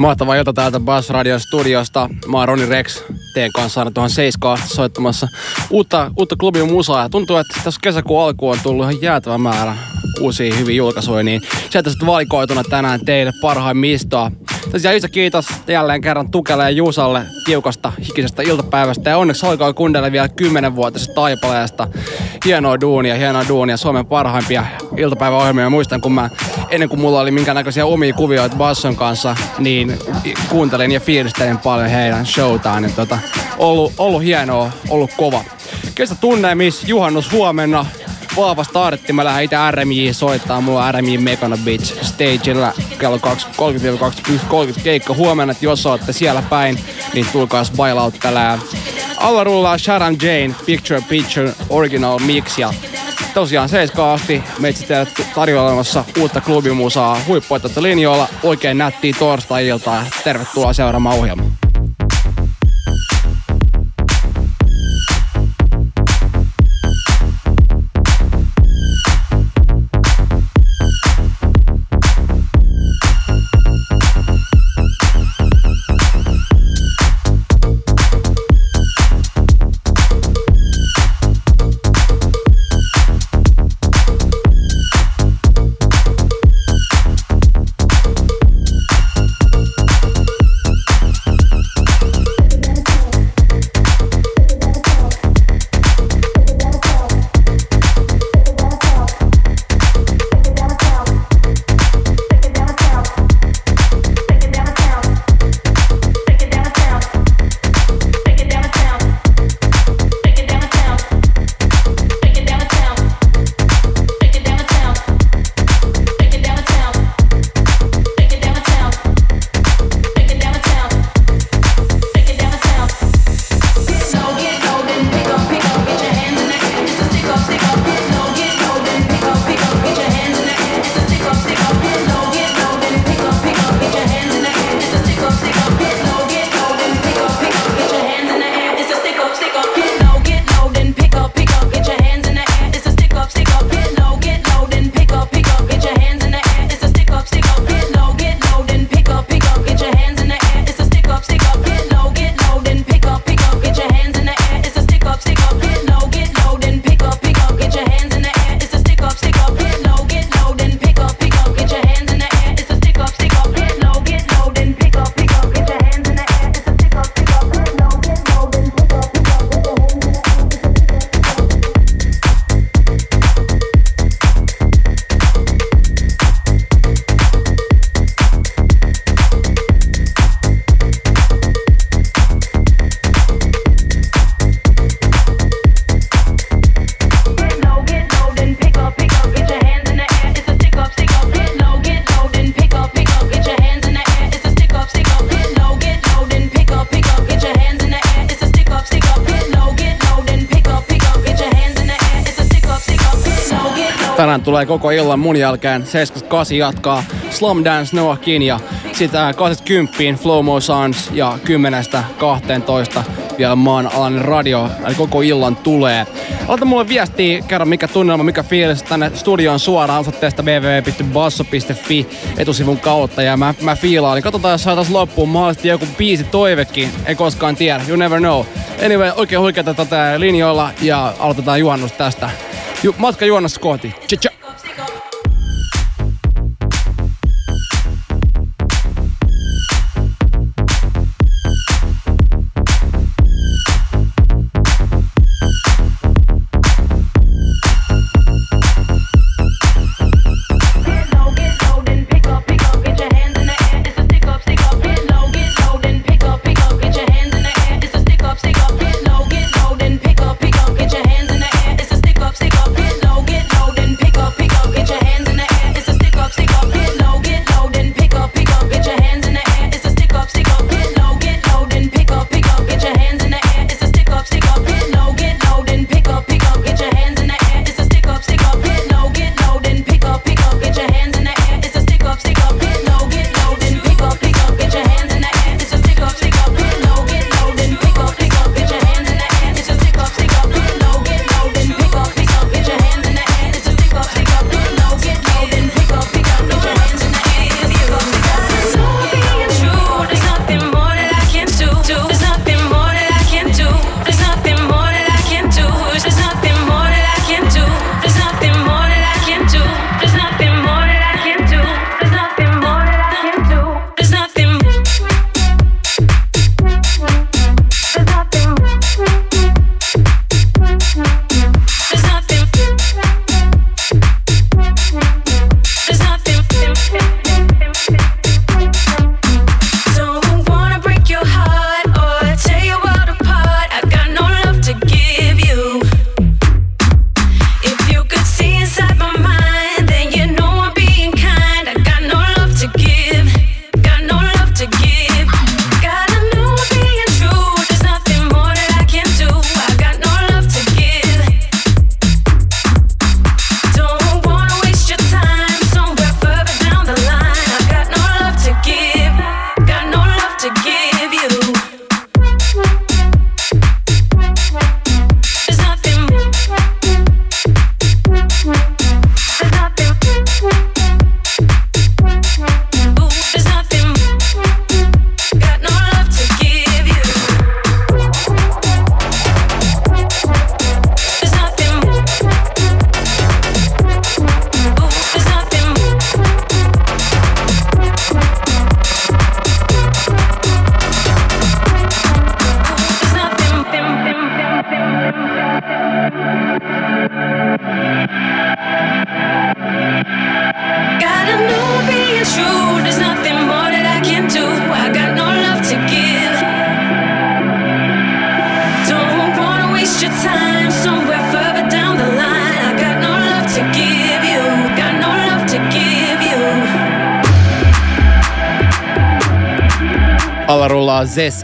Mahtavaa jota täältä Bass Radio studiosta. Mä oon Roni Rex, teen kanssa aina tuohon Seiskaan soittamassa uutta, uutta klubin musaa. Ja tuntuu, että tässä kesäkuun alkuun on tullut ihan jäätävä määrä uusia hyviä julkaisuja, niin sieltä sitten valikoituna tänään teille parhaimmistoa. Tosiaan iso kiitos jälleen kerran Tukelle ja Juusalle tiukasta hikisestä iltapäivästä ja onneksi olkoon kundelle vielä 10-vuotisesta taipaleesta. Hienoa duunia, hienoa duunia, Suomen parhaimpia iltapäiväohjelmia. Muistan, kun mä ennen kuin mulla oli minkäännäköisiä omia kuvioita Basson kanssa, niin kuuntelin ja fiilistelin paljon heidän showtaan. Ja tota, ollut, ollut hienoa, ollut kova. Kestä tunneemis, juhannus huomenna, vahva startti. Mä lähden itse RMJ soittaa. On RMJ Megana Beach stagella kello 20-21.30 keikka huomenna. Että jos olette siellä päin, niin bailaut tällä. Alla rullaa Sharon Jane Picture Picture Original Mix ja tosiaan 7 asti meitä teille tarjoilemassa uutta klubimusaa huippuotettu linjoilla. Oikein nättiä torstai-iltaa. Tervetuloa seuraamaan ohjelmaa. Tulee koko illan mun jälkeen. 78 jatkaa Slum Dance Noahkin ja sitä 80 Flow Mo Sounds ja 10-12 vielä maan alainen radio. Eli koko illan tulee. Ota mulle viestiä, kerro mikä tunnelma, mikä fiilis tänne studioon suoraan osoitteesta www.basso.fi etusivun kautta ja mä, mä fiilaan. Katsotaan, jos saataisiin loppuun mahdollisesti joku biisi toivekin. Ei koskaan tiedä, you never know. Anyway, oikein huikeata tätä linjoilla ja aloitetaan juhannus tästä. Ju- matka juonnossa kohti. Tcha Alla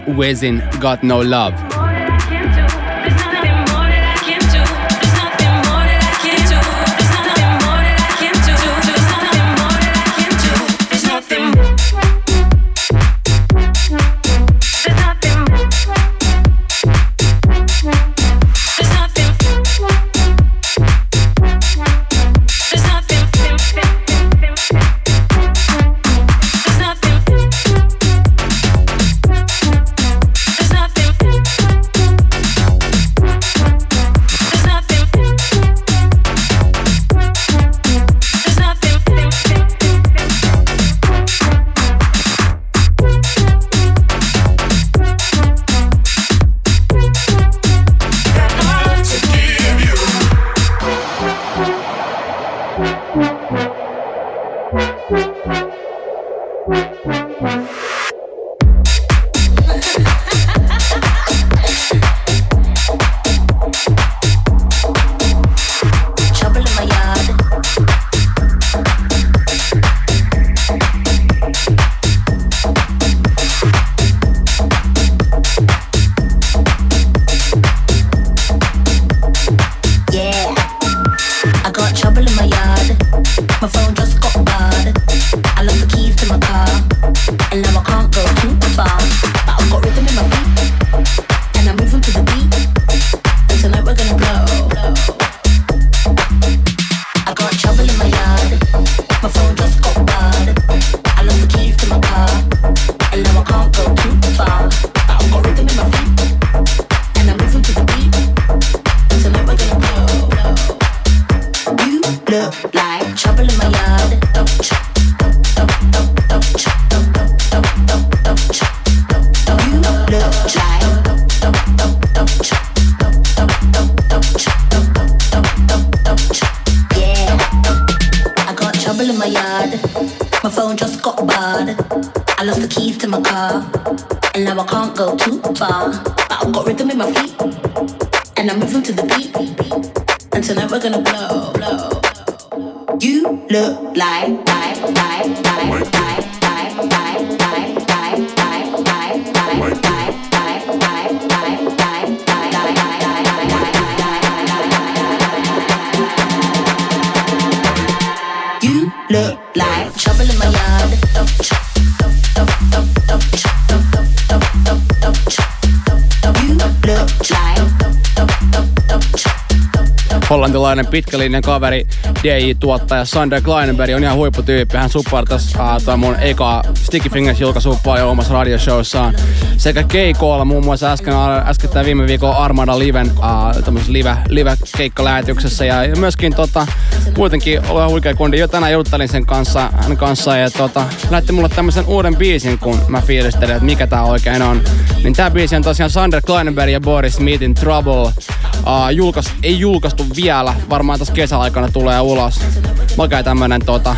Wezin Got No Love. so never gonna blow, blow. You look like, like, like, like, like. Hollantilainen pitkälinjan kaveri, DJ-tuottaja Sander Kleinenberg on ihan huipputyyppi. Hän supportas uh, mun eka Sticky Fingers julkaisuppaa jo omassa radioshowssaan. Sekä keikoilla muun muassa äsken, äsken viime viikon Armada Liven uh, live, live keikkalähetyksessä ja myöskin tota, muutenkin olen huikea kundi. Jo tänään juttelin sen kanssa, hänen kanssaan ja tota, lähti mulle tämmöisen uuden biisin, kun mä fiilistelin, että mikä tää oikein on. Niin tää biisi on tosiaan Sander Kleinenberg ja Boris Smithin Trouble. Uh, ei julkaistu vielä, varmaan tässä kesäaikana tulee ulos. Makea tämmönen tota,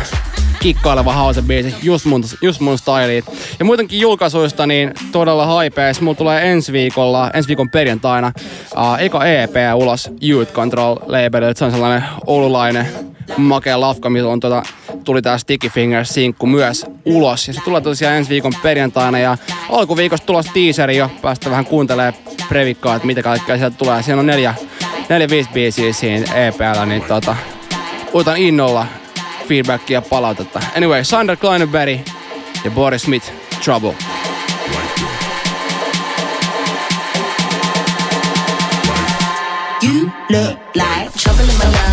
kikkaileva house biisi, just mun, just mun styliin. Ja muutenkin julkaisuista niin todella haipees. Mulla tulee ensi viikolla, ensi viikon perjantaina, uh, eka EP ulos Youth Control label. Se on sellainen oululainen makea lafka, millä on tota, tuli tää Sticky Fingers sinkku myös ulos. Ja se tulee tosiaan ensi viikon perjantaina ja alkuviikosta tulos teaseri jo. Päästä vähän kuuntelee previkkaa, että mitä kaikkea sieltä tulee. Siellä on neljä, neljä viisi biisiä siinä EPllä, niin tota, otan innolla feedbackia ja palautetta. Anyway, Sander Kleinenberg ja Boris Smith, Trouble. You look like trouble in my life.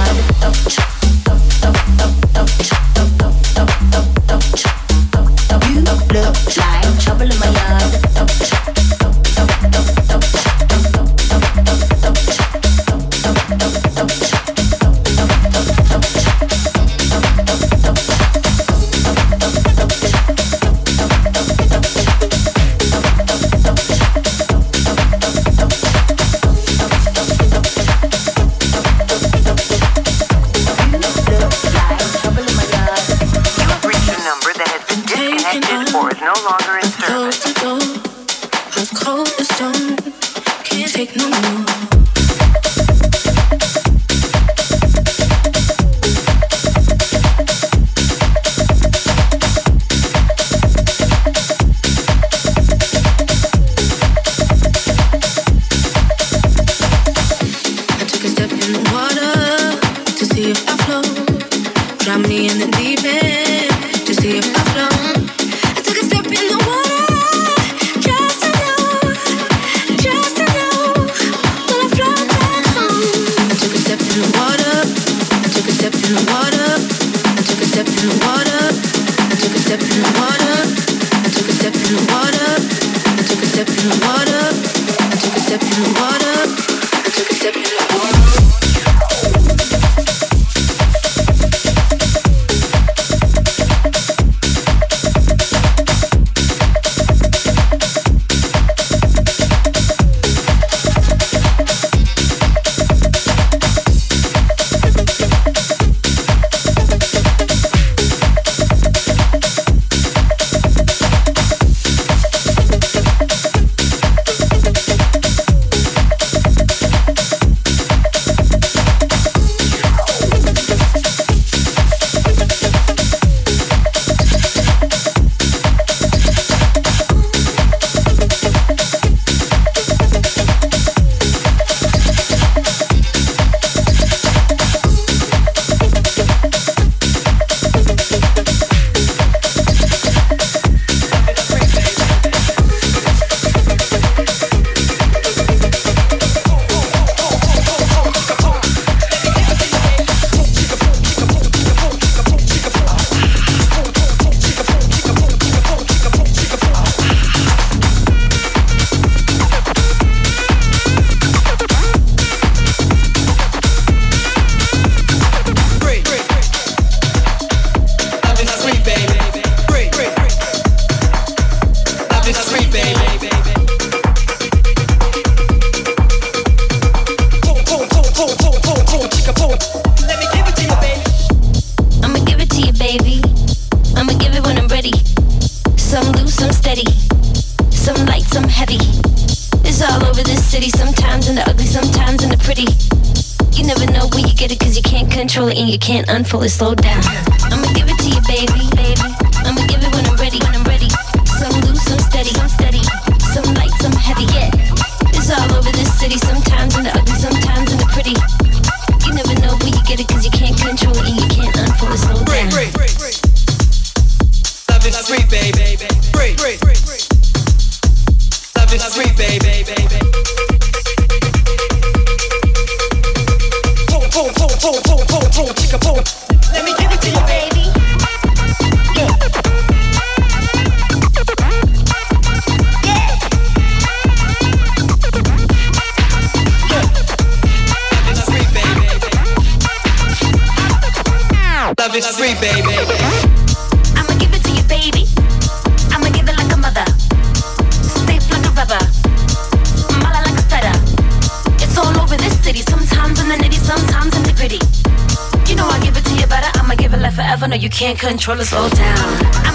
can't control us, old down.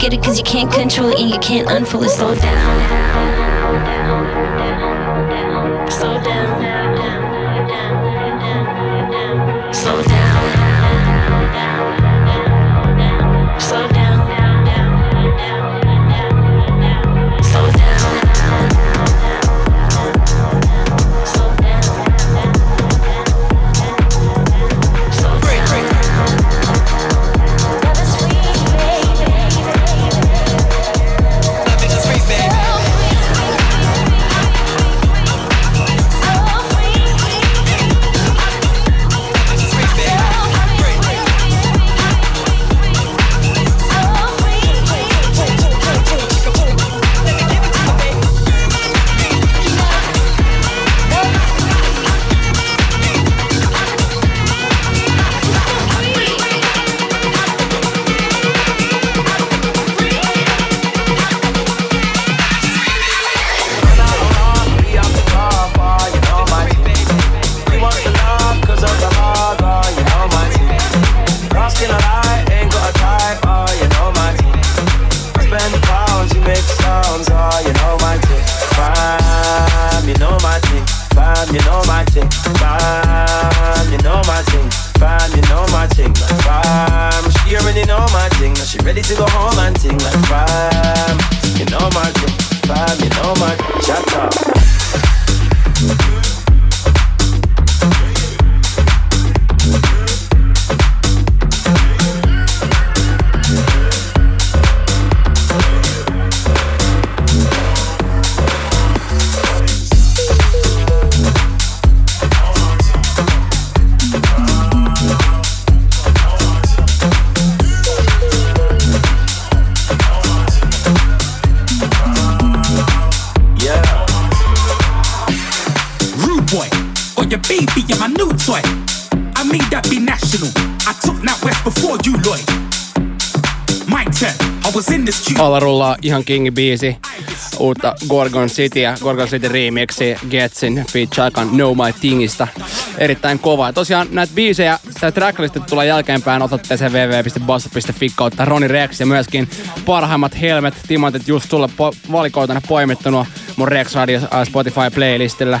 get it cause you can't control it and you can't unfold it. Slow down. your baby and my new toy. I made that be national. I took that west before you, Lloyd. My turn. Alla rullaa ihan king biisi. Uutta Gorgon City ja Gorgon City remixi Getsin Feature No My Thingista. Erittäin kova. Ja tosiaan näitä biisejä, tämä tracklistit tulee jälkeenpäin osoitteeseen www.bassa.fi kautta Roni Rex ja myöskin parhaimmat helmet, timantit just tulla po- valikoitana poimittunut mun Rex Radio äh, Spotify playlistillä.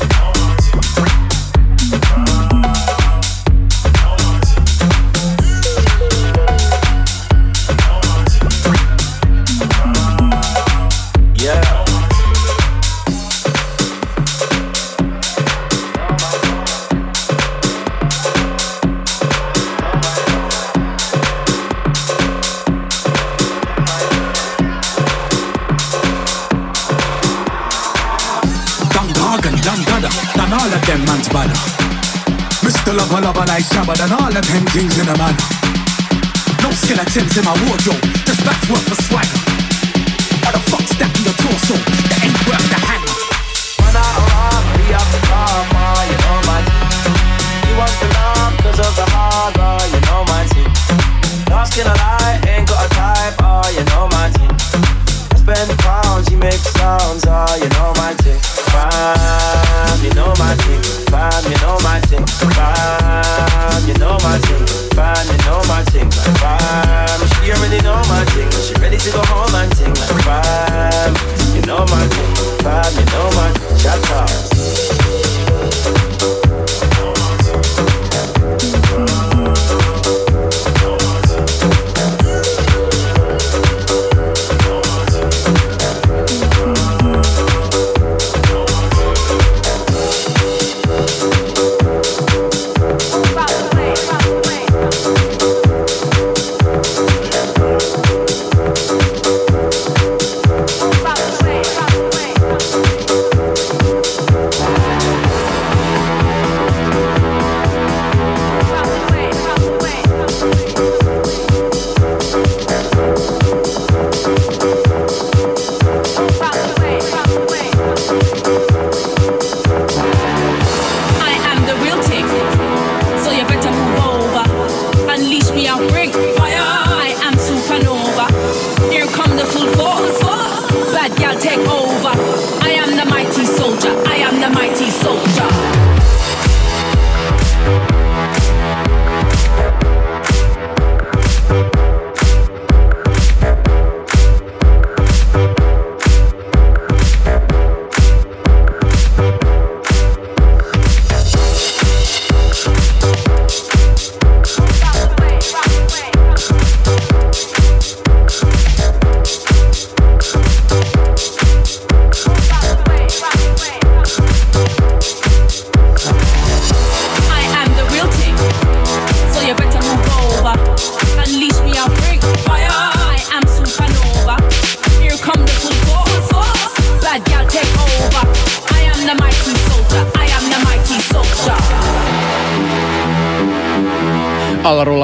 on to them man's bada. Mr. Lover Lover like Shabba, and all them things in a man. No skeletons in my wardrobe, just that's worth for swagger. What the fuck's that in your torso? That ain't worth the hanger. Home and ting. Like, fam, you know my thing. Fam, you know my shut up.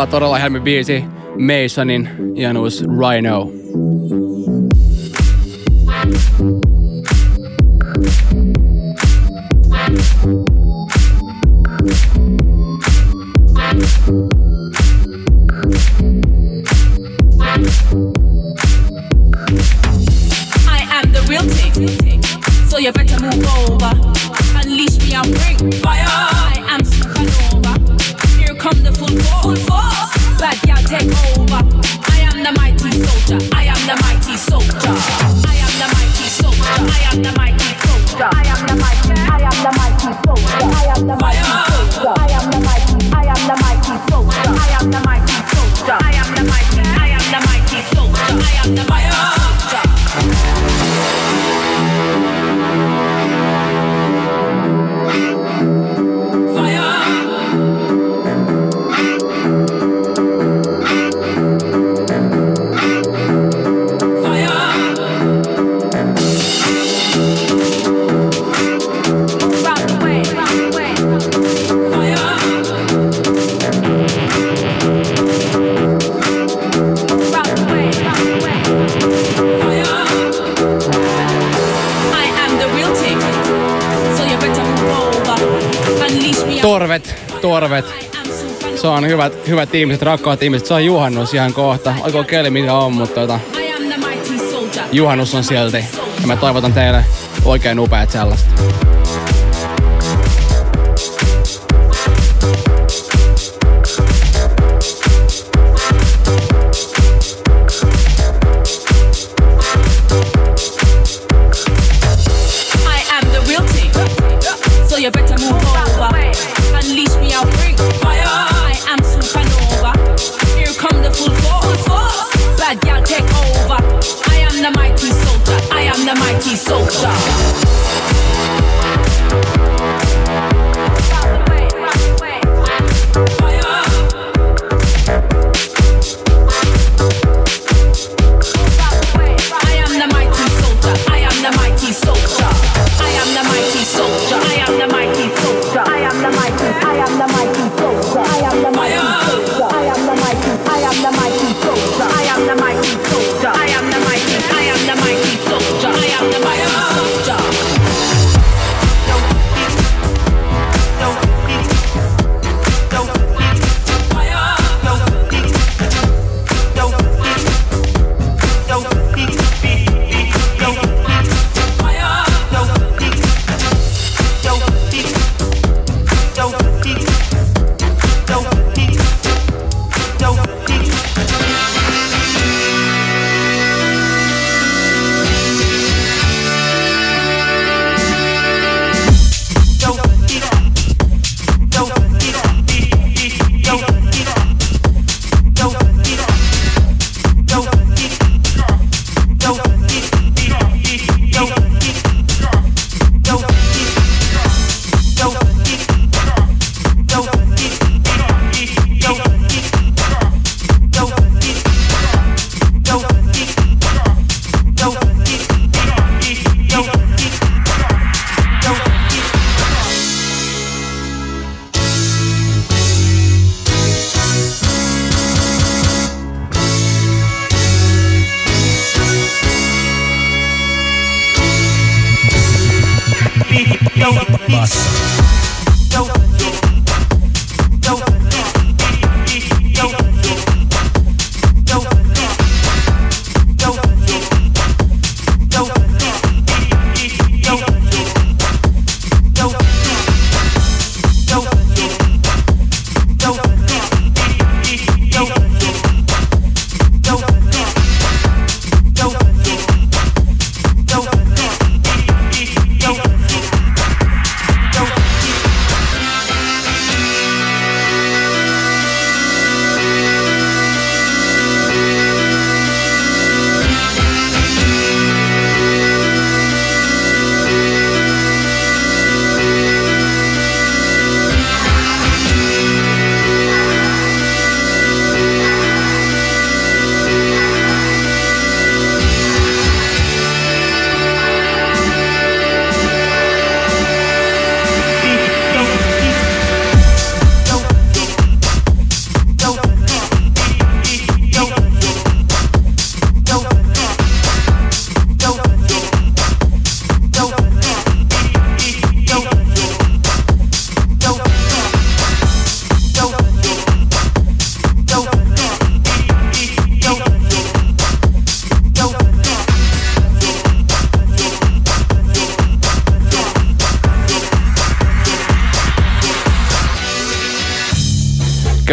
Todella helmi biisi Masonin Janus Rhino. Torvet, Torvet. Se on hyvät, hyvät ihmiset, rakkaat ihmiset. Se on juhannus ihan kohta. Oiko keli mikä on, mutta tota, juhannus on silti. Ja mä toivotan teille oikein upeat sellaista.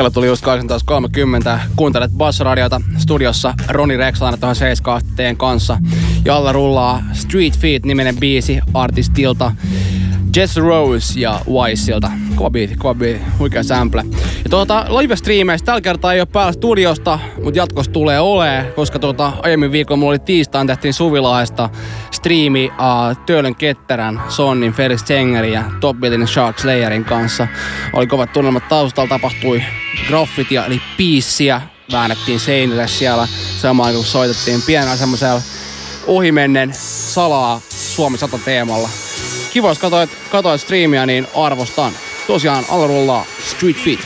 Kello tuli just 18.30. Kuuntelet Bass-radiota studiossa Roni Rex aina tuohon 7 teen kanssa. Ja alla rullaa Street Feet niminen biisi artistilta Jess Rose ja Wiseilta. Kova biisi, kova biisi, huikea sample. Ja tuota, live-striimeistä tällä kertaa ei ole päällä studiosta, mutta jatkossa tulee olee, koska tuota, aiemmin viikolla mulla oli tiistain tehtiin Suvilaista striimi uh, Töölön Ketterän, Sonnin, Felix Tengerin ja Top Billin Shark Slayerin kanssa. Oli kovat tunnelmat taustalla, tapahtui graffitia eli piissiä, väännettiin seinille siellä samaan kun soitettiin pienellä semmoisella ohimennen salaa Suomi 100 teemalla. Kiva, jos katsoit, katsoit striimiä, niin arvostan. Tosiaan alla rullaa Street Feet.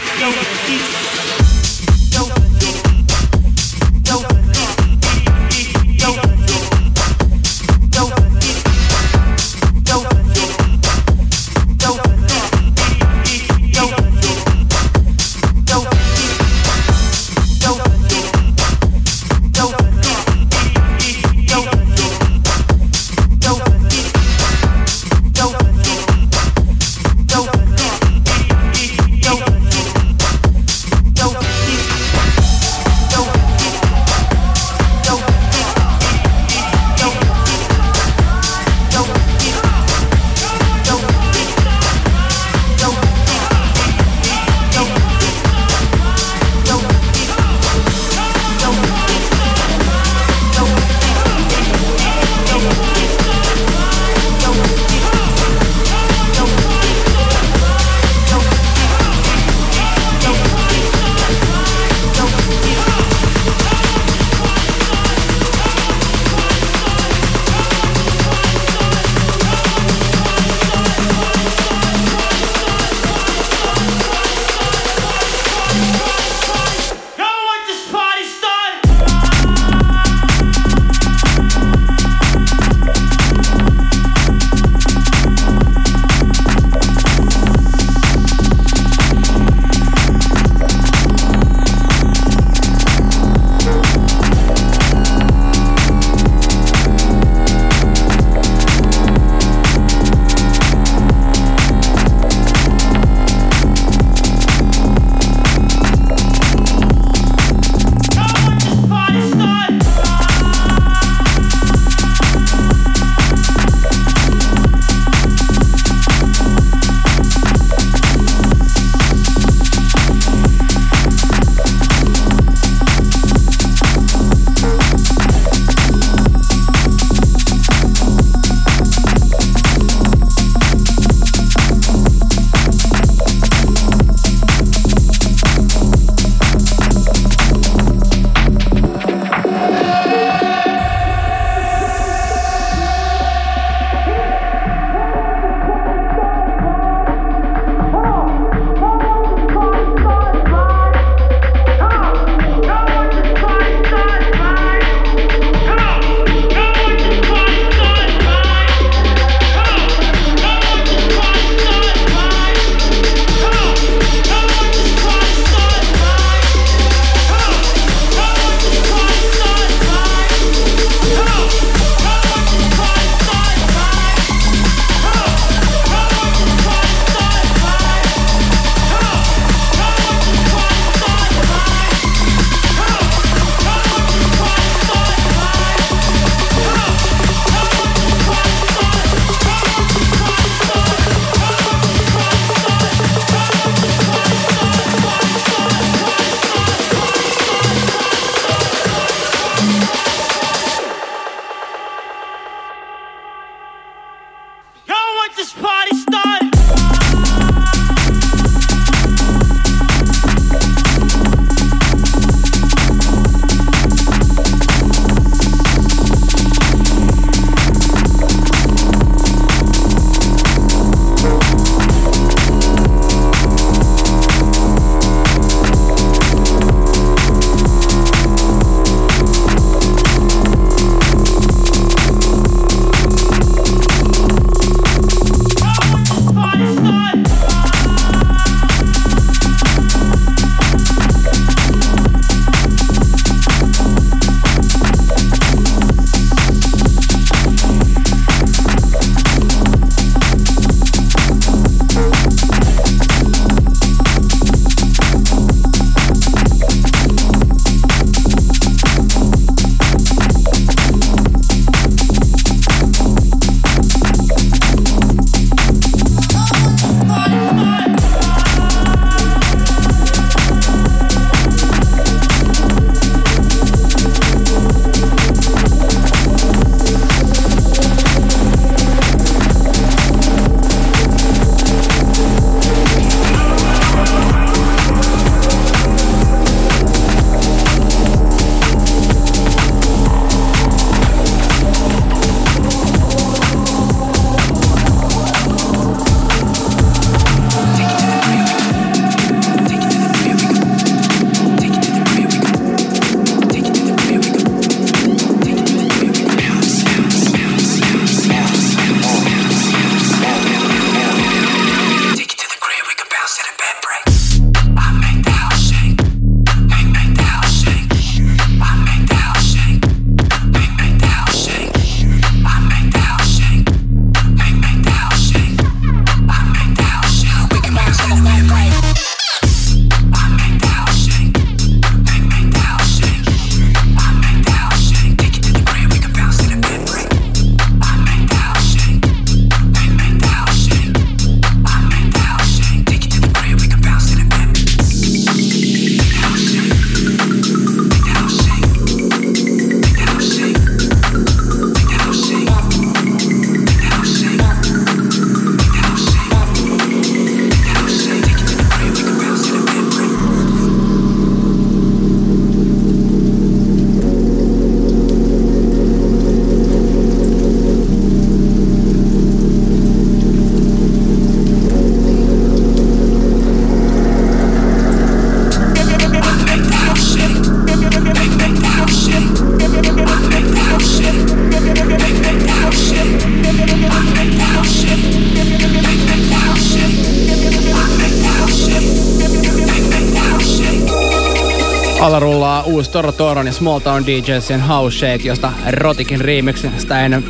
Alla rullaa uusi Toro Toron ja Small Town DJsien House Shake, josta Rotikin remix. Sitä ennen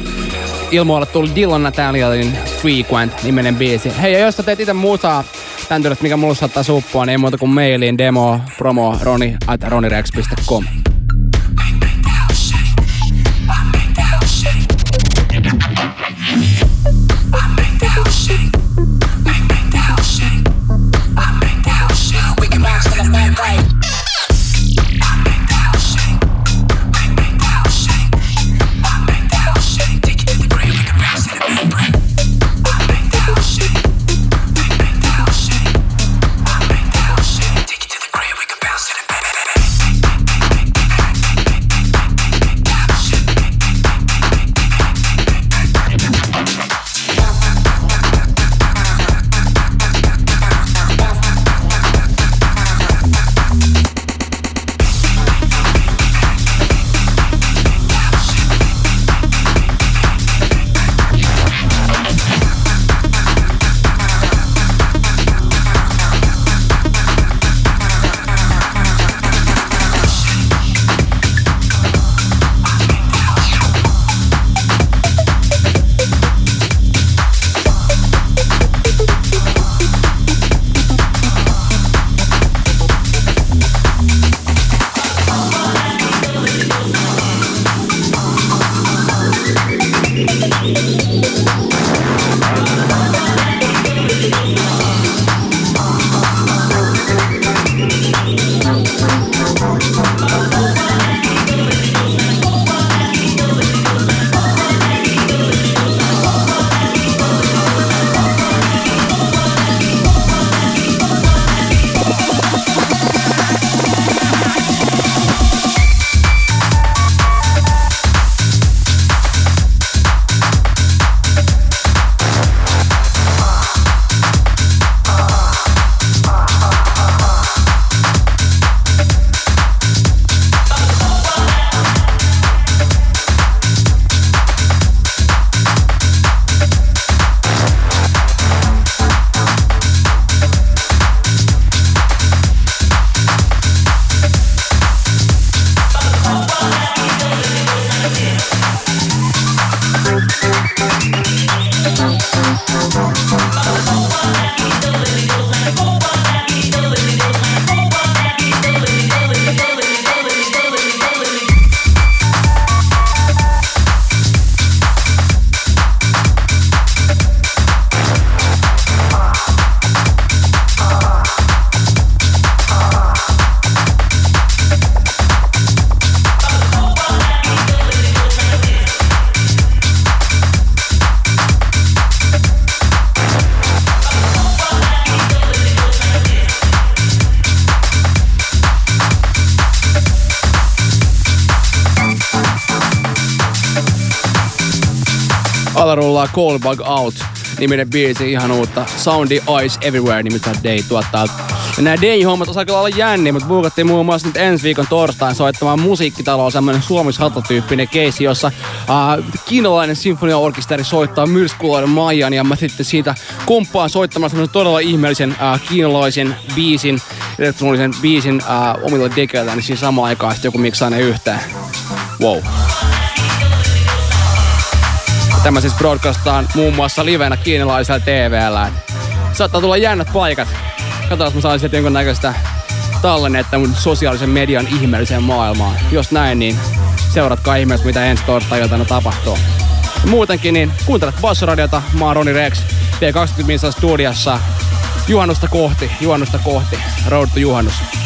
ilmoilla tuli Dylan Natalianin Frequent nimenen biisi. Hei, ja jos sä teet itse musaa tän tyylistä, mikä mulla saattaa suppua, niin ei muuta kuin mailiin demo promo roni at ronirex.com. Rullaa Call Bug Out niminen biisi, ihan uutta Soundy Eyes Everywhere nimittäin Day tuottaa. Ja nämä Day-hommat osaa kyllä olla jänniä, mutta buukattiin muun muassa nyt ensi viikon torstain soittamaan musiikkitaloon semmoinen suomis tyyppinen keissi, jossa äh, kiinalainen sinfoniaorkesteri soittaa myrskuloiden Maijan ja mä sitten siitä komppaan soittamaan semmoisen todella ihmeellisen äh, kiinalaisen biisin, elektronisen biisin äh, omilla dekeillä, niin siinä samaan aikaan sitten joku miksaa ne yhteen. Wow. Tämä siis broadcastaan muun muassa livenä kiinalaisella TVllä. Saattaa tulla jännät paikat. Katsotaan, jos mä saan sieltä jonkunnäköistä tallennetta mun sosiaalisen median ihmeelliseen maailmaan. Jos näin, niin seuratkaa ihmeessä, mitä ensi torstai tapahtuu. Ja muutenkin, niin kuuntelet Bassoradiota. Mä oon Roni Rex. P20 Minsa studiossa. Juhannusta kohti, juhannusta kohti. Road to juhannus.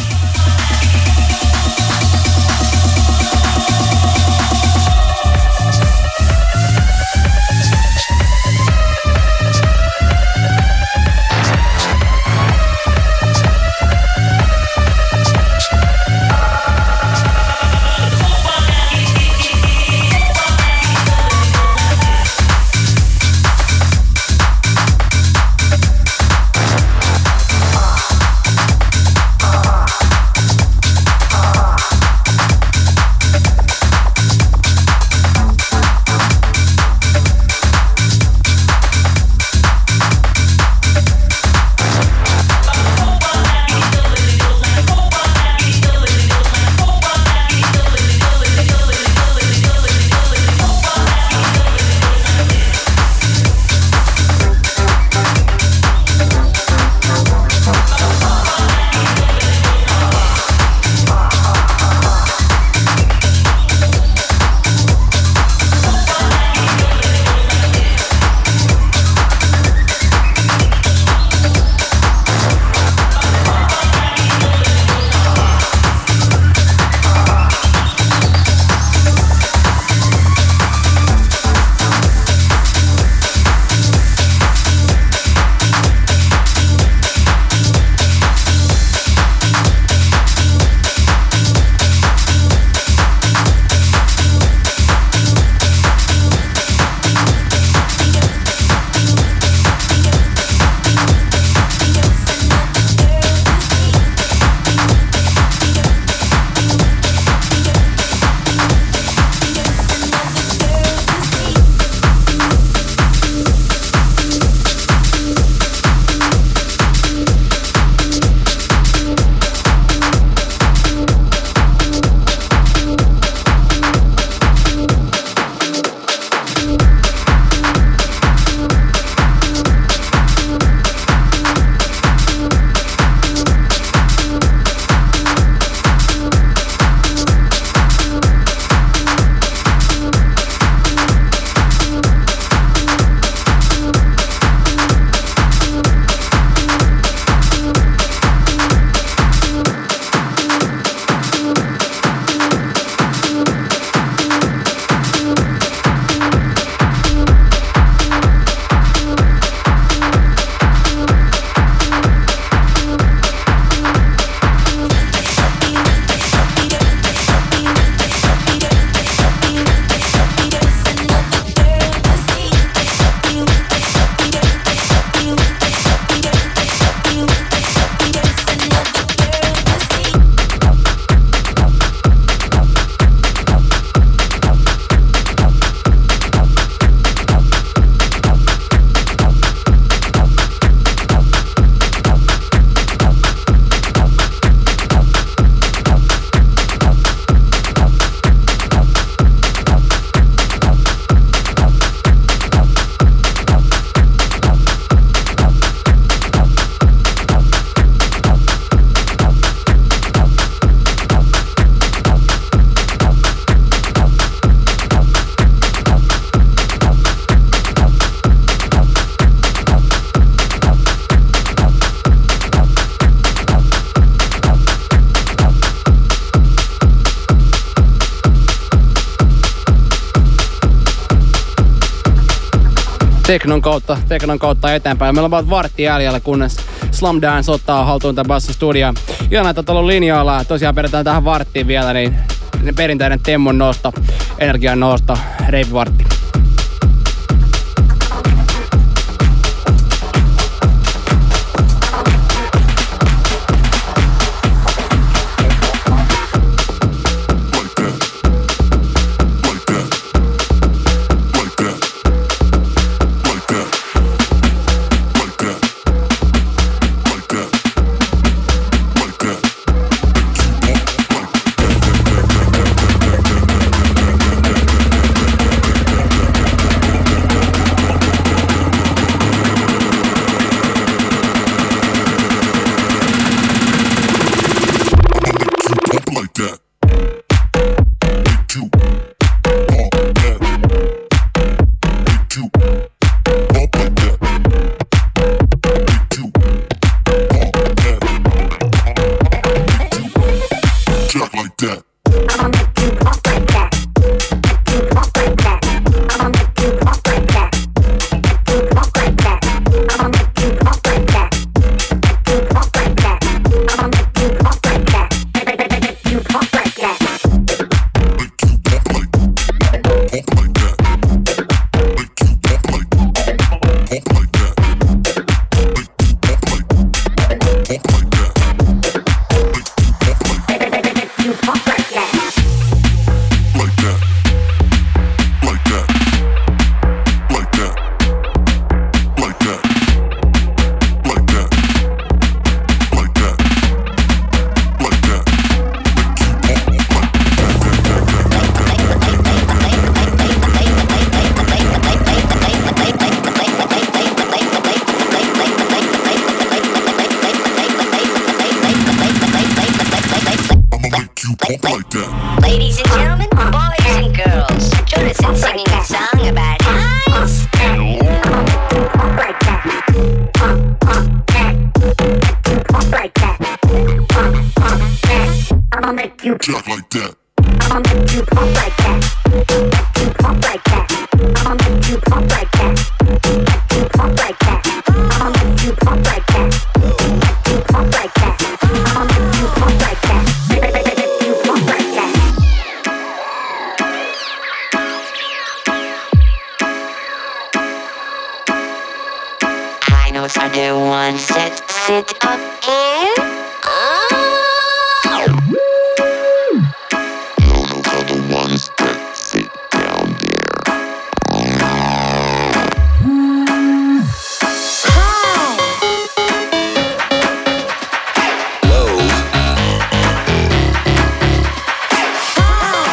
Teknon kautta, teknon kautta eteenpäin. Meillä on vaan vartti jäljellä, kunnes Slum Dance ottaa haltuun tämän Basso Studio. Ihan että tuolla linjoilla, tosiaan pidetään tähän varttiin vielä, niin perinteinen Temmon nosto, energian nosto, reipivartti.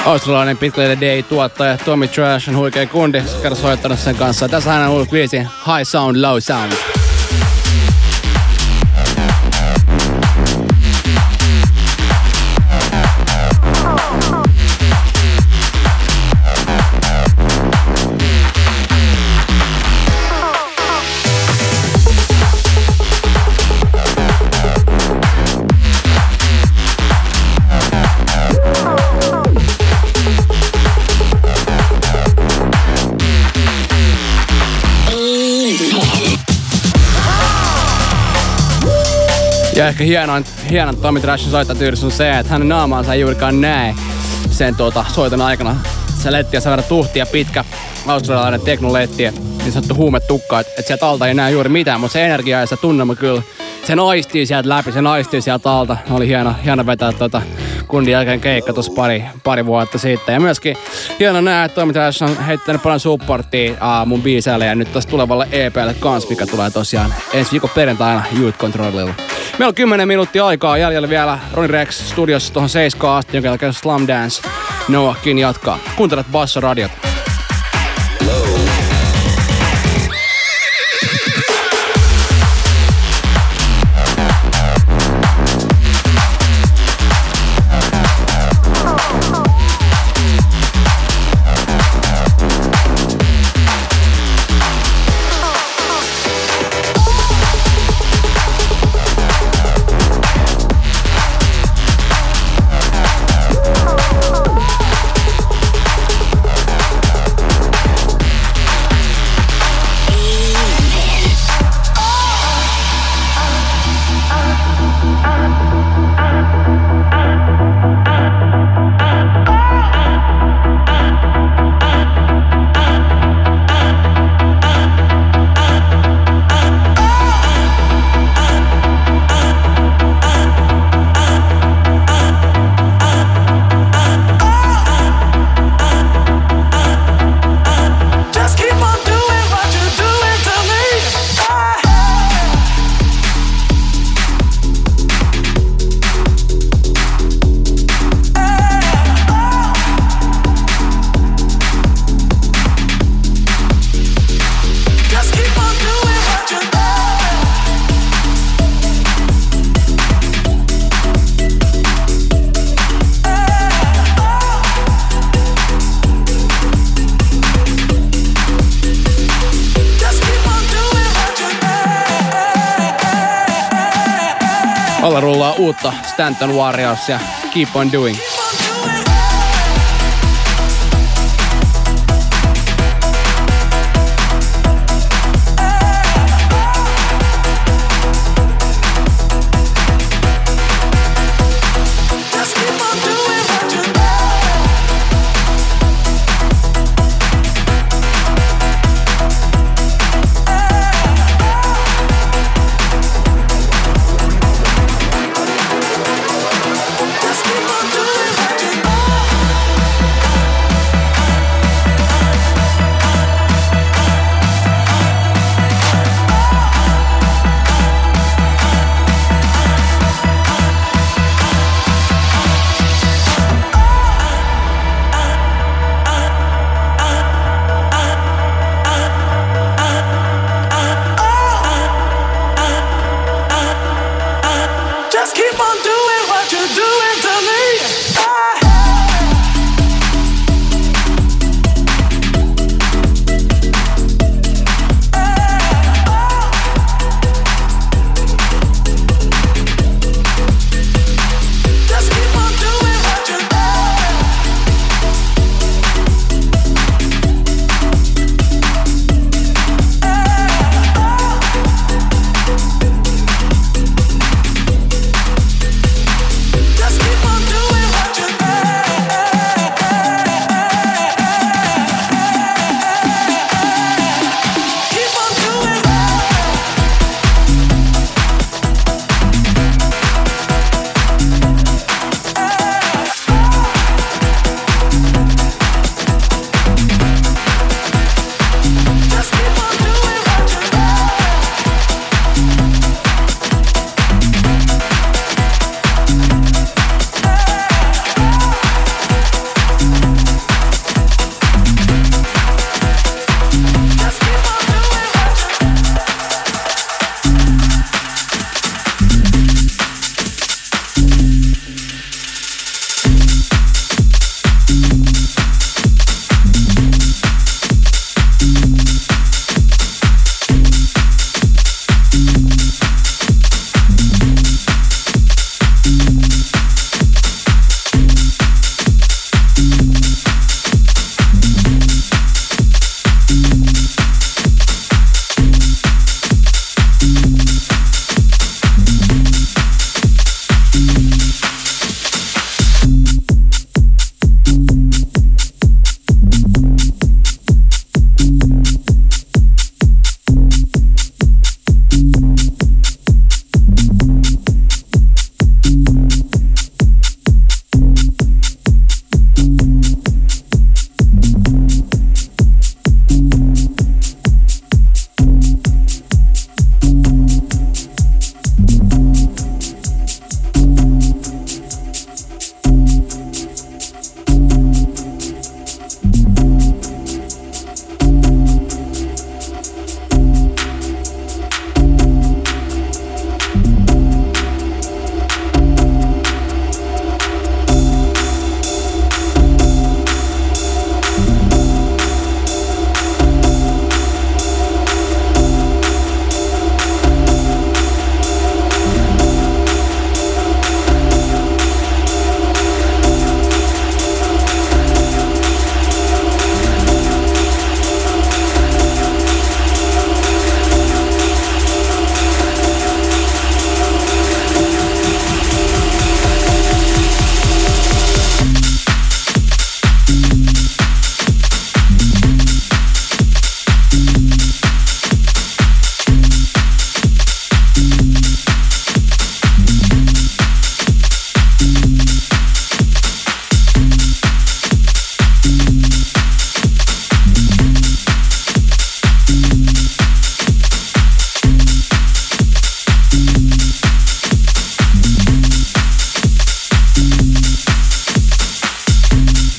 Australialainen pitkälle day-tuottaja Tommy Trash on huikea kundi, kerran soittanut sen kanssa. Tässä hän on ollut High Sound, Low Sound. Ja ehkä hienoin, hienoin Tommy Trashin soittatyydys on se, että hänen naamaansa ei juurikaan näe sen tuota, soiton aikana. Se letti ja sen verran tuhtia pitkä australialainen teknoletti, niin sanottu huumetukka, että et sieltä alta ei näe juuri mitään, mutta se energia ja se tunnelma kyllä, se naistii sieltä läpi, se naistii sieltä alta. Oli hieno, hieno vetää tuota kundin jälkeen keikka tuossa pari, pari vuotta sitten. Ja myöskin hieno nähdä, että toimittaja on heittänyt paljon supporttia uh, mun biiseille ja nyt tässä tulevalle EPlle kans, mikä tulee tosiaan ensi viikon perjantaina Youth Controlilla. Meillä on 10 minuuttia aikaa jäljellä vielä Ronnie Rex studiossa tuohon 7 asti, jonka jälkeen Slum Dance Noahkin jatkaa. Kuuntelet Basso Radiota. Stanton Warriors ja Keep on Doing.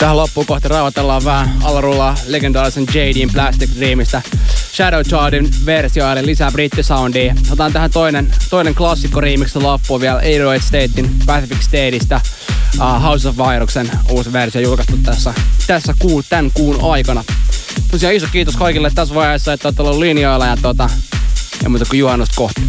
Tähän loppuun kohti rauhoitellaan vähän alarullaa legendaarisen JDin Plastic Dreamista. Shadow Chardin versio eli lisää brittisoundia. Otan tähän toinen, toinen klassikko remix loppuun vielä 808 Statein Pacific Stateista. Uh, House of Viruksen uusi versio julkaistu tässä, tässä kuun, tämän kuun aikana. Tosiaan iso kiitos kaikille tässä vaiheessa, että olette ollut linjoilla ja tota, ei muuta kuin juhannusta kohti.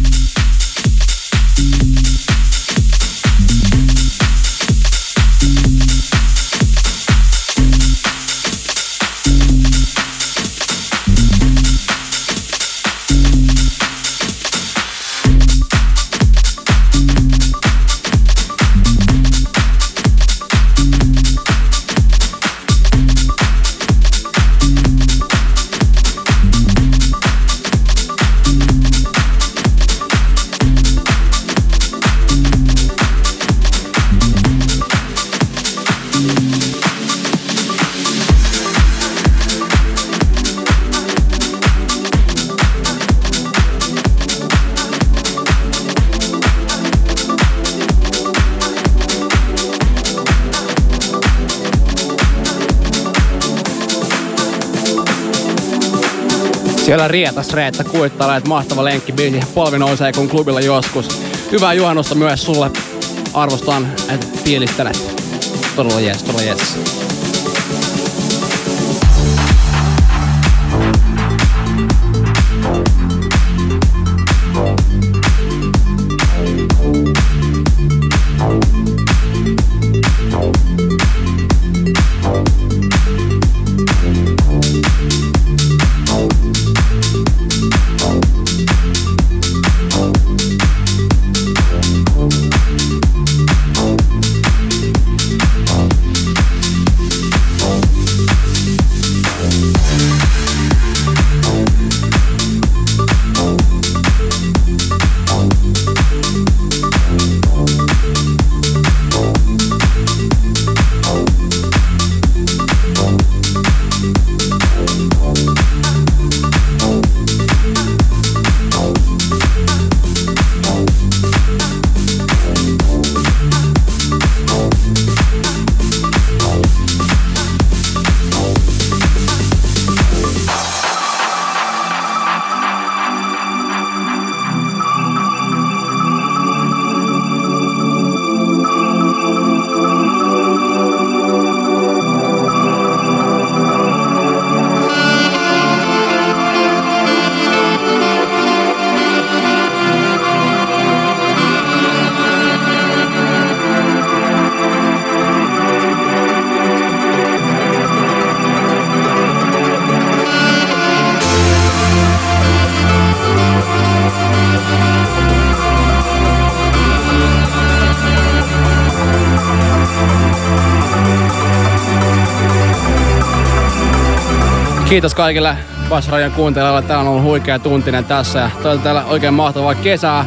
Siellä rietas Reetta kuittailee, että mahtava lenkkibiisi. Polvi nousee kun klubilla joskus. Hyvää juhannusta myös sulle. Arvostan, että fiilistelet. Todella jes, todella jes. Kiitos kaikille Bassradion kuuntelijoille. Tää on ollut huikea tuntinen tässä ja toivotan teille oikein mahtavaa kesää.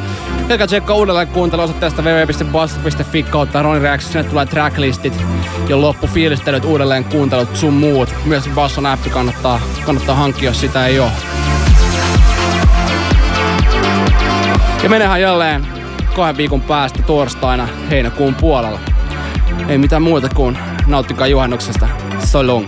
Käykää tsekkaa uudelleen kuuntelu osoitteesta www.bass.fi kautta Ronny Reaction. Sinne tulee tracklistit ja loppufiilistelyt, uudelleen kuuntelut sun muut. Myös Basson appi kannattaa, kannattaa hankkia, jos sitä ei ole. Ja menehän jälleen kahden viikon päästä torstaina heinäkuun puolella. Ei mitään muuta kuin nauttikaa juhannuksesta. So long.